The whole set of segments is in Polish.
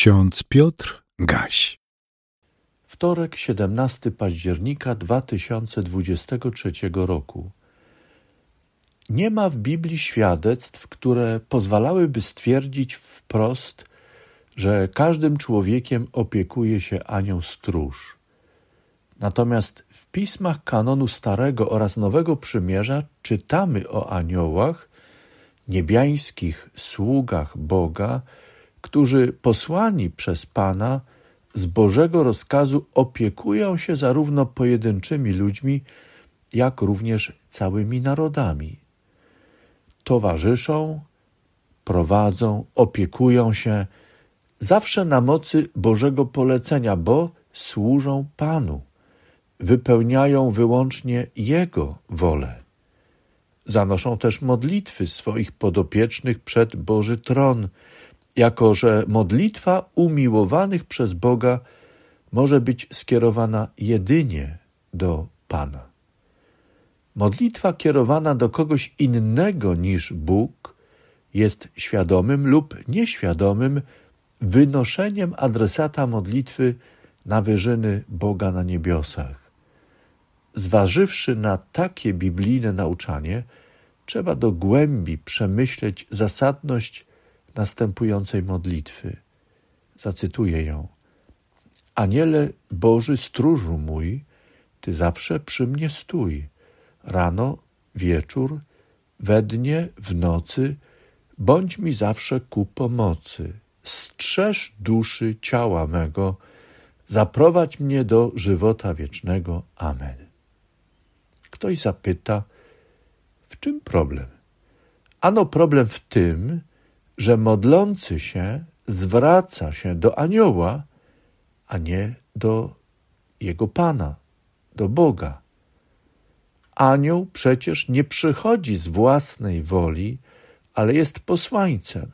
Ksiądz Piotr Gaś. Wtorek, 17 października 2023 roku. Nie ma w Biblii świadectw, które pozwalałyby stwierdzić wprost, że każdym człowiekiem opiekuje się anioł stróż. Natomiast w pismach kanonu Starego oraz Nowego Przymierza czytamy o aniołach, niebiańskich sługach Boga, którzy posłani przez Pana z Bożego rozkazu opiekują się zarówno pojedynczymi ludźmi, jak również całymi narodami. Towarzyszą, prowadzą, opiekują się zawsze na mocy Bożego polecenia, bo służą Panu, wypełniają wyłącznie Jego wolę. Zanoszą też modlitwy swoich podopiecznych przed Boży tron, jako że modlitwa umiłowanych przez Boga może być skierowana jedynie do Pana. Modlitwa kierowana do kogoś innego niż Bóg jest świadomym lub nieświadomym wynoszeniem adresata modlitwy na wyżyny Boga na niebiosach. Zważywszy na takie biblijne nauczanie, trzeba do głębi przemyśleć zasadność następującej modlitwy. Zacytuję ją. Aniele Boży stróżu mój, Ty zawsze przy mnie stój. Rano, wieczór, we dnie, w nocy, bądź mi zawsze ku pomocy. Strzeż duszy ciała mego, zaprowadź mnie do żywota wiecznego. Amen. Ktoś zapyta, w czym problem? Ano problem w tym, że modlący się zwraca się do anioła, a nie do jego Pana, do Boga. Anioł przecież nie przychodzi z własnej woli, ale jest posłańcem.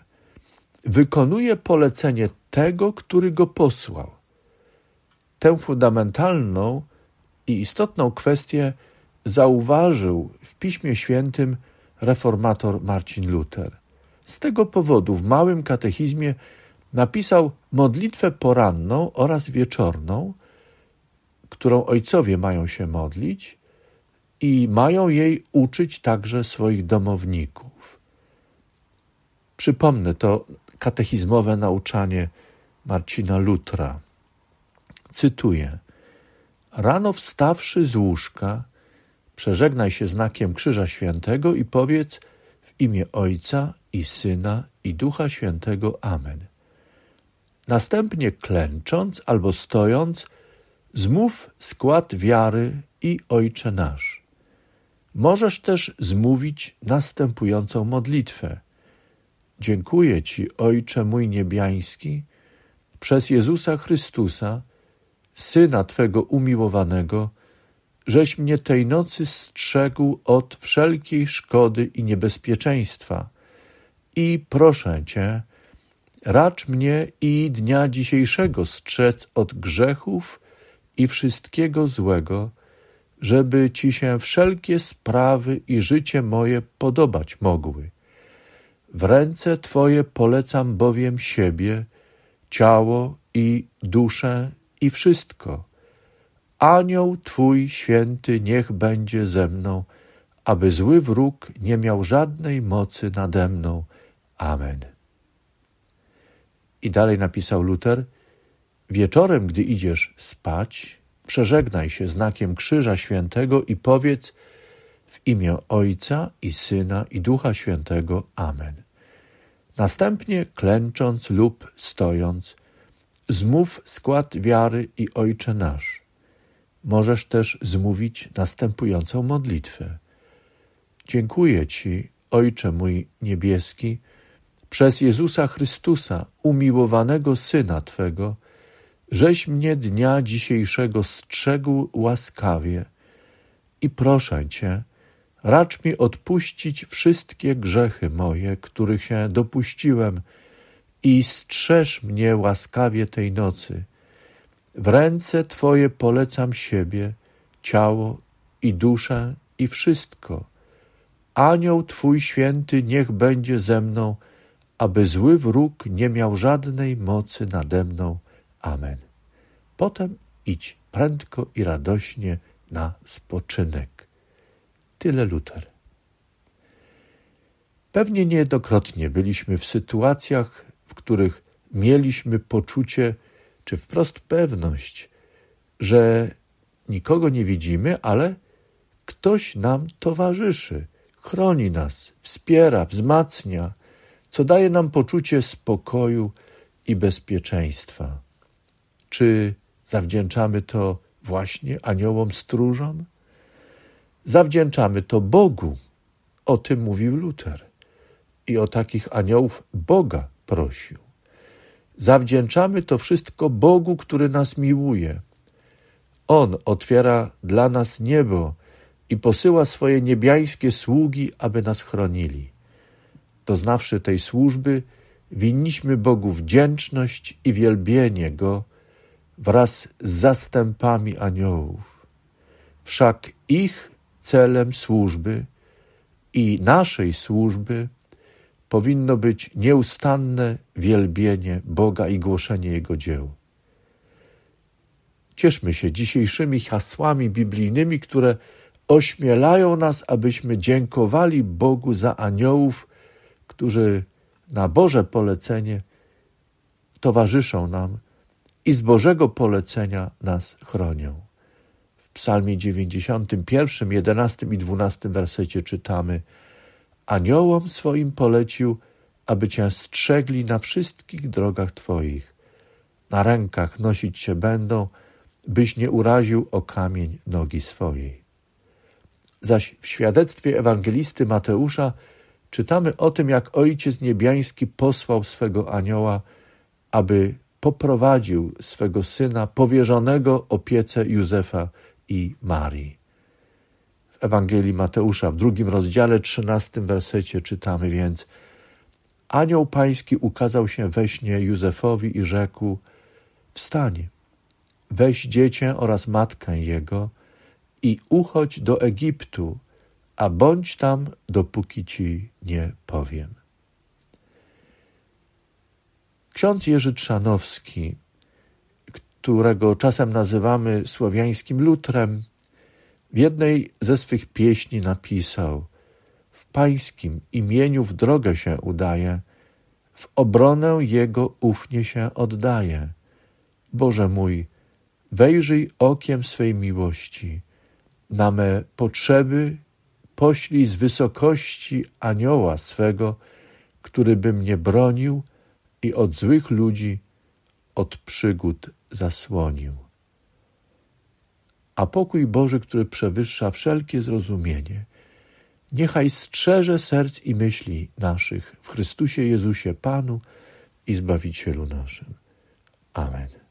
Wykonuje polecenie tego, który go posłał. Tę fundamentalną i istotną kwestię zauważył w Piśmie Świętym reformator Marcin Luther. Z tego powodu w małym katechizmie napisał modlitwę poranną oraz wieczorną, którą ojcowie mają się modlić i mają jej uczyć także swoich domowników. Przypomnę to katechizmowe nauczanie Marcina Lutra. Cytuję: Rano wstawszy z łóżka, przeżegnaj się znakiem Krzyża Świętego i powiedz w imię Ojca i Syna i Ducha Świętego. Amen. Następnie klęcząc albo stojąc, zmów skład wiary i Ojcze nasz. Możesz też zmówić następującą modlitwę. Dziękuję Ci, Ojcze mój niebiański, przez Jezusa Chrystusa, Syna Twego umiłowanego, żeś mnie tej nocy strzegł od wszelkiej szkody i niebezpieczeństwa. I proszę Cię, racz mnie i dnia dzisiejszego strzec od grzechów i wszystkiego złego, żeby Ci się wszelkie sprawy i życie moje podobać mogły. W ręce Twoje polecam bowiem siebie, ciało i duszę i wszystko. Anioł Twój święty niech będzie ze mną, aby zły wróg nie miał żadnej mocy nade mną. Amen. I dalej napisał Luter: Wieczorem, gdy idziesz spać, przeżegnaj się znakiem Krzyża Świętego i powiedz w imię Ojca i Syna i Ducha Świętego. Amen. Następnie klęcząc lub stojąc, zmów skład wiary i Ojcze nasz. Możesz też zmówić następującą modlitwę. Dziękuję Ci, Ojcze mój niebieski, przez Jezusa Chrystusa, umiłowanego Syna Twego, żeś mnie dnia dzisiejszego strzegł łaskawie i proszę Cię, racz mi odpuścić wszystkie grzechy moje, których się dopuściłem i strzeż mnie łaskawie tej nocy. W ręce Twoje polecam siebie, ciało i duszę i wszystko. Anioł Twój święty niech będzie ze mną, aby zły wróg nie miał żadnej mocy nade mną. Amen. Potem idź prędko i radośnie na spoczynek. Tyle Luter. Pewnie niejednokrotnie byliśmy w sytuacjach, w których mieliśmy poczucie, czy wprost pewność, że nikogo nie widzimy, ale ktoś nam towarzyszy, chroni nas, wspiera, wzmacnia, co daje nam poczucie spokoju i bezpieczeństwa. Czy zawdzięczamy to właśnie aniołom stróżom? Zawdzięczamy to Bogu. O tym mówił Luter. I o takich aniołów Boga prosił. Zawdzięczamy to wszystko Bogu, który nas miłuje. On otwiera dla nas niebo i posyła swoje niebiańskie sługi, aby nas chronili. Doznawszy tej służby, winniśmy Bogu wdzięczność i wielbienie Go wraz z zastępami aniołów. Wszak ich celem służby i naszej służby powinno być nieustanne wielbienie Boga i głoszenie Jego dzieł. Cieszmy się dzisiejszymi hasłami biblijnymi, które ośmielają nas, abyśmy dziękowali Bogu za aniołów, którzy na Boże polecenie towarzyszą nam i z Bożego polecenia nas chronią. W Psalmie 91, 11 i 12 wersecie czytamy: Aniołom swoim polecił, aby cię strzegli na wszystkich drogach twoich. Na rękach nosić się będą, byś nie uraził o kamień nogi swojej. Zaś w świadectwie ewangelisty Mateusza czytamy o tym, jak Ojciec Niebiański posłał swego anioła, aby poprowadził swego syna powierzonego opiece Józefa i Marii. W Ewangelii Mateusza w drugim rozdziale, trzynastym wersecie czytamy więc Anioł Pański ukazał się we śnie Józefowi i rzekł Wstań, weź dziecię oraz matkę jego i uchodź do Egiptu, a bądź tam, dopóki ci nie powiem. Ksiądz Jerzy Trzanowski, którego czasem nazywamy słowiańskim lutrem, w jednej ze swych pieśni napisał: W pańskim imieniu w drogę się udaje, w obronę jego ufnie się oddaje. Boże mój, wejrzyj okiem swej miłości, na me potrzeby poślij z wysokości anioła swego, który by mnie bronił i od złych ludzi, od przygód zasłonił. A pokój Boży, który przewyższa wszelkie zrozumienie, niechaj strzeże serc i myśli naszych w Chrystusie Jezusie Panu i Zbawicielu naszym. Amen.